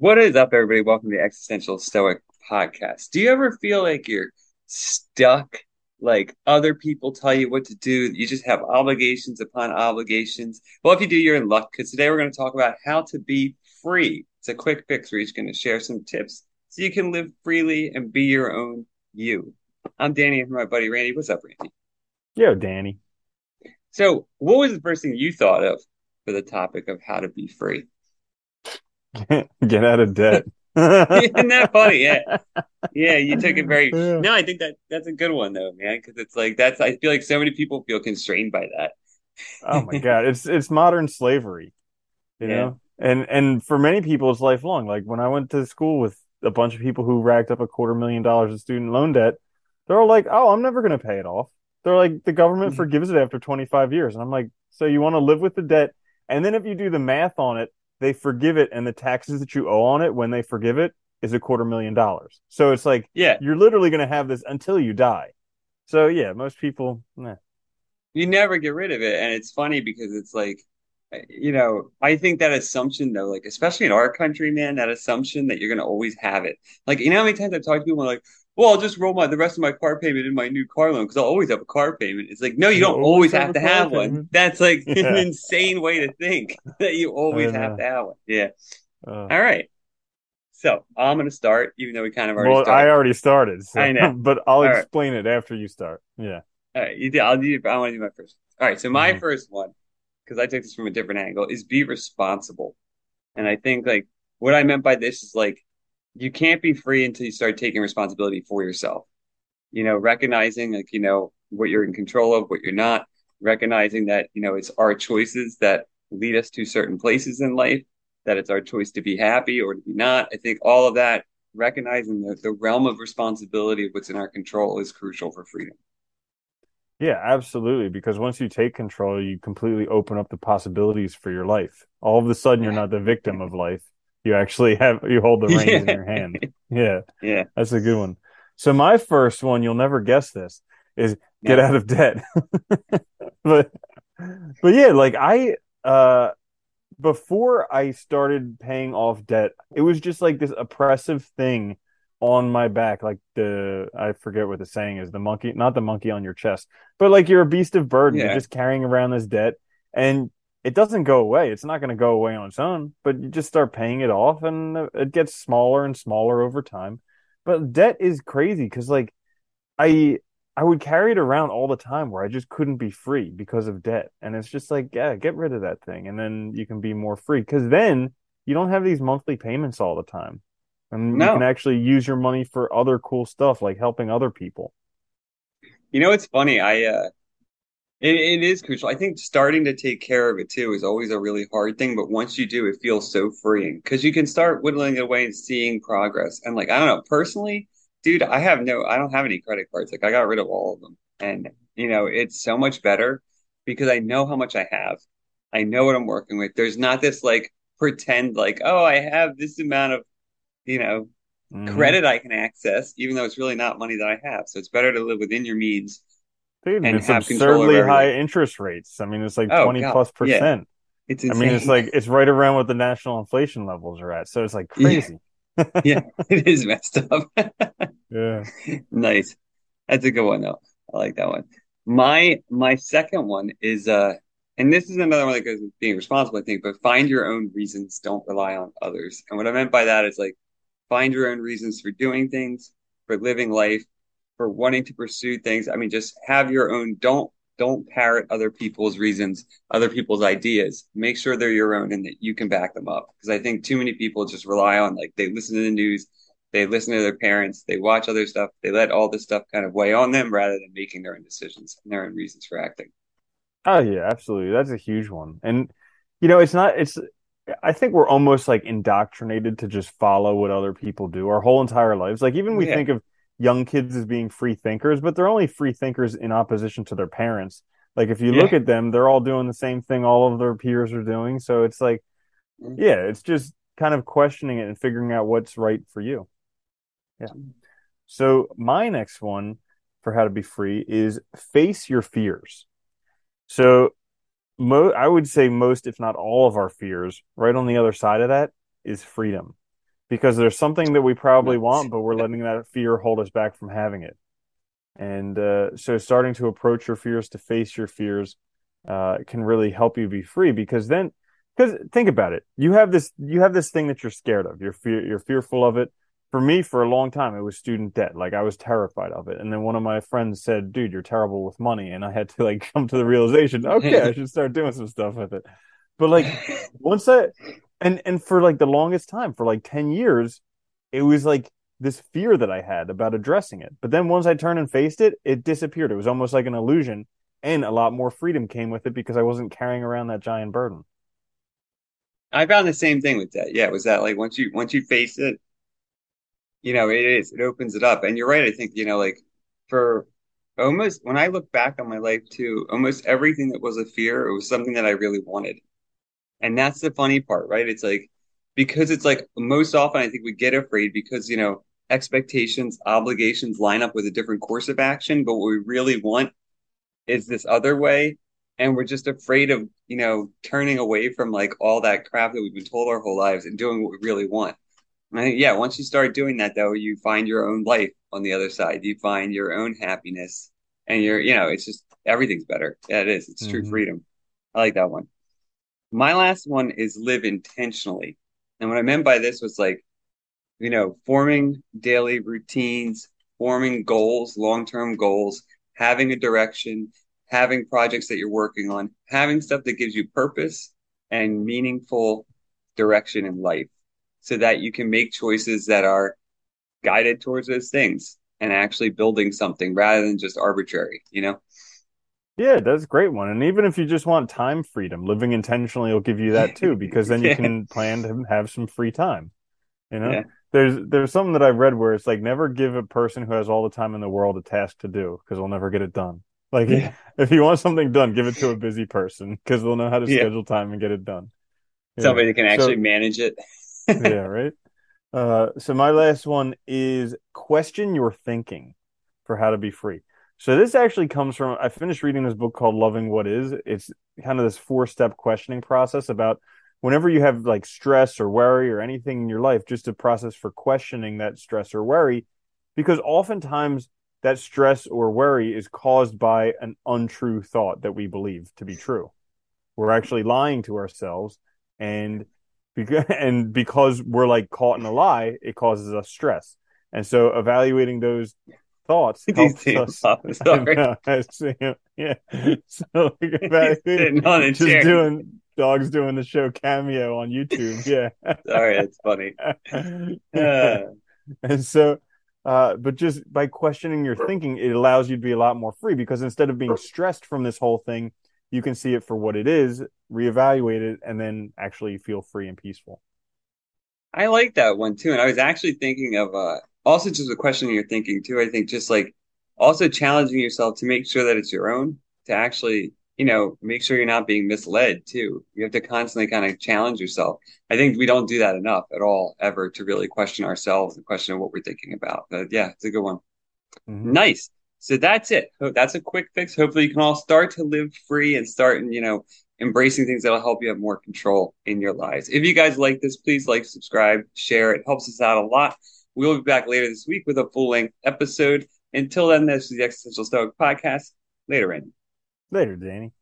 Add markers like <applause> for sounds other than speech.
What is up, everybody? Welcome to the Existential Stoic Podcast. Do you ever feel like you're stuck? Like other people tell you what to do, you just have obligations upon obligations. Well, if you do, you're in luck because today we're going to talk about how to be free. It's a quick fix where he's going to share some tips so you can live freely and be your own you. I'm Danny and my buddy Randy. What's up, Randy? Yo, Danny. So, what was the first thing you thought of for the topic of how to be free? <laughs> Get out of debt. <laughs> Isn't that funny? Yeah, <laughs> yeah. You took it very. No, I think that that's a good one though, man. Because it's like that's. I feel like so many people feel constrained by that. oh my god, it's it's modern slavery, you yeah. know. And and for many people, it's lifelong. Like when I went to school with a bunch of people who racked up a quarter million dollars in student loan debt, they're all like, "Oh, I'm never going to pay it off." They're like, "The government mm-hmm. forgives it after 25 years," and I'm like, "So you want to live with the debt?" And then if you do the math on it, they forgive it and the taxes that you owe on it when they forgive it is a quarter million dollars. So it's like, yeah, you're literally going to have this until you die. So yeah, most people, nah. you never get rid of it. And it's funny because it's like, eh, you know, I think that assumption though, like, especially in our country, man, that assumption that you're going to always have it. Like, you know how many times I've talked to people like, well, I'll just roll my the rest of my car payment in my new car loan because I'll always have a car payment. It's like, no, you, you don't always have, have to have payment. one. That's like yeah. an insane way to think <laughs> that you always have to have one. Yeah. Uh, All right. So I'm going to start, even though we kind of already. Well, started. I already started. So, I know, <laughs> but I'll All explain right. it after you start. Yeah. All right, you do. I'll do. I want to do my first. All right. So my mm-hmm. first one, because I took this from a different angle, is be responsible. And I think like what I meant by this is like you can't be free until you start taking responsibility for yourself. You know, recognizing like, you know, what you're in control of, what you're not, recognizing that, you know, it's our choices that lead us to certain places in life, that it's our choice to be happy or to be not. I think all of that, recognizing the, the realm of responsibility of what's in our control is crucial for freedom. Yeah, absolutely. Because once you take control, you completely open up the possibilities for your life. All of a sudden, you're not the victim of life you actually have you hold the <laughs> reins yeah. in your hand. Yeah. Yeah. That's a good one. So my first one, you'll never guess this, is get yeah. out of debt. <laughs> but but yeah, like I uh before I started paying off debt, it was just like this oppressive thing on my back, like the I forget what the saying is, the monkey, not the monkey on your chest, but like you're a beast of burden. Yeah. You're just carrying around this debt, and it doesn't go away. It's not going to go away on its own, but you just start paying it off and it gets smaller and smaller over time. But debt is crazy because like I I would carry it around all the time where I just couldn't be free because of debt. And it's just like, yeah, get rid of that thing and then you can be more free cuz then you don't have these monthly payments all the time. And no. you can actually use your money for other cool stuff like helping other people. You know, it's funny. I uh it, it is crucial. I think starting to take care of it too is always a really hard thing, but once you do, it feels so freeing because you can start whittling it away and seeing progress. And like, I don't know, personally, dude, I have no, I don't have any credit cards. Like, I got rid of all of them. And, you know, it's so much better because I know how much I have. I know what I'm working with. There's not this like pretend, like, oh, I have this amount of, you know, mm-hmm. credit I can access, even though it's really not money that I have. So it's better to live within your means Dude, and it's absurdly high interest rates. I mean, it's like oh, 20 God. plus percent. Yeah. It's insane. I mean, it's like it's right around what the national inflation levels are at. So it's like crazy. <laughs> Yeah, yeah <laughs> it is messed up. <laughs> yeah. Nice. That's a good one though. I like that one. My my second one is uh and this is another one that goes with being responsible, I think, but find your own reasons, don't rely on others. And what I meant by that is like find your own reasons for doing things, for living life, for wanting to pursue things. I mean, just have your own. Don't don't parrot other people's reasons, other people's ideas. Make sure they're your own and that you can back them up. Because I think too many people just rely on like they listen to the news, they listen to their parents, they watch other stuff, they let all this stuff kind of weigh on them rather than making their own decisions and their own reasons for acting. Oh yeah, absolutely. That's a huge one. And you know, it's not it's I think we're almost like indoctrinated to just follow what other people do our whole entire lives. Like even we yeah. think of young kids as being free thinkers, but they're only free thinkers in opposition to their parents. Like if you yeah. look at them, they're all doing the same thing all of their peers are doing. So it's like, mm-hmm. yeah, it's just kind of questioning it and figuring out what's right for you. Yeah. So my next one for how to be free is face your fears. So mo- I would say most, if not all of our fears, right on the other side of that is freedom. Because there's something that we probably want, but we're letting that fear hold us back from having it. And uh, so, starting to approach your fears, to face your fears, uh, can really help you be free. Because then, because think about it, you have this, you have this thing that you're scared of. You're fear, you're fearful of it. For me, for a long time, it was student debt. Like I was terrified of it. And then one of my friends said, "Dude, you're terrible with money," and I had to like <laughs> come to the realization, okay, I <laughs> should start doing some stuff with it. But like <laughs> once I and and for like the longest time, for like ten years, it was like this fear that I had about addressing it. But then once I turned and faced it, it disappeared. It was almost like an illusion, and a lot more freedom came with it because I wasn't carrying around that giant burden. I found the same thing with that. Yeah, it was that like once you once you face it, you know, it is it opens it up. And you're right. I think you know, like for almost when I look back on my life too, almost everything that was a fear, it was something that I really wanted. And that's the funny part, right? It's like because it's like most often I think we get afraid because, you know, expectations, obligations line up with a different course of action, but what we really want is this other way. And we're just afraid of, you know, turning away from like all that crap that we've been told our whole lives and doing what we really want. And I think, yeah, once you start doing that though, you find your own life on the other side. You find your own happiness and you're, you know, it's just everything's better. Yeah, it is. It's true Mm-hmm. freedom. I like that one. My last one is live intentionally. And what I meant by this was like, you know, forming daily routines, forming goals, long-term goals, having a direction, having projects that you're working on, having stuff that gives you purpose and meaningful direction in life so that you can make choices that are guided towards those things and actually building something rather than just arbitrary, you know? Yeah, that's a great one. And even if you just want time freedom, living intentionally will give you that too, because then you Yeah. can plan to have some free time. You know, Yeah. there's there's something that I've read where it's like never give a person who has all the time in the world a task to do because they'll never get it done. Like Yeah. if you want something done, give it to a busy person because they'll know how to schedule time and get it done. Yeah. Somebody that can So- actually manage it. <laughs> yeah, right. Uh, so my last one is question your thinking for how to be free. So this actually comes from I finished reading this book called Loving What Is. It's kind of this four-step questioning process about whenever you have like stress or worry or anything in your life, just a process for questioning that stress or worry, because oftentimes that stress or worry is caused by an untrue thought that we believe to be true. We're actually lying to ourselves and because <laughs> and because we're like caught in a lie, it causes us stress. And so evaluating those thoughts <laughs> These helps two- us. oh, I <laughs> sorry. <laughs> I see him. Yeah. So like evaluating, Sitting on a just chair. doing dogs doing the show cameo on YouTube. Yeah. Sorry, it's funny. Uh, and so uh, but just by questioning your thinking, it allows you to be a lot more free because instead of being stressed from this whole thing, you can see it for what it is, reevaluate it, and then actually feel free and peaceful. I like that one too. And I was actually thinking of uh also just a question you're thinking too. I think just like also challenging yourself to make sure that it's your own, to actually, you know, make sure you're not being misled too. You have to constantly kind of challenge yourself. I think we don't do that enough at all ever to really question ourselves and question what we're thinking about. But yeah, it's a good one. Mhm. Nice. So that's it. That's a quick fix. Hopefully you can all start to live free and start, and you know, embracing things that'll help you have more control in your lives. If you guys like this, please like, subscribe, share. It helps us out a lot. We'll be back later this week with a full length episode. Until then, this is the Existential Stoic Podcast. Later, Randy. Later, Danny.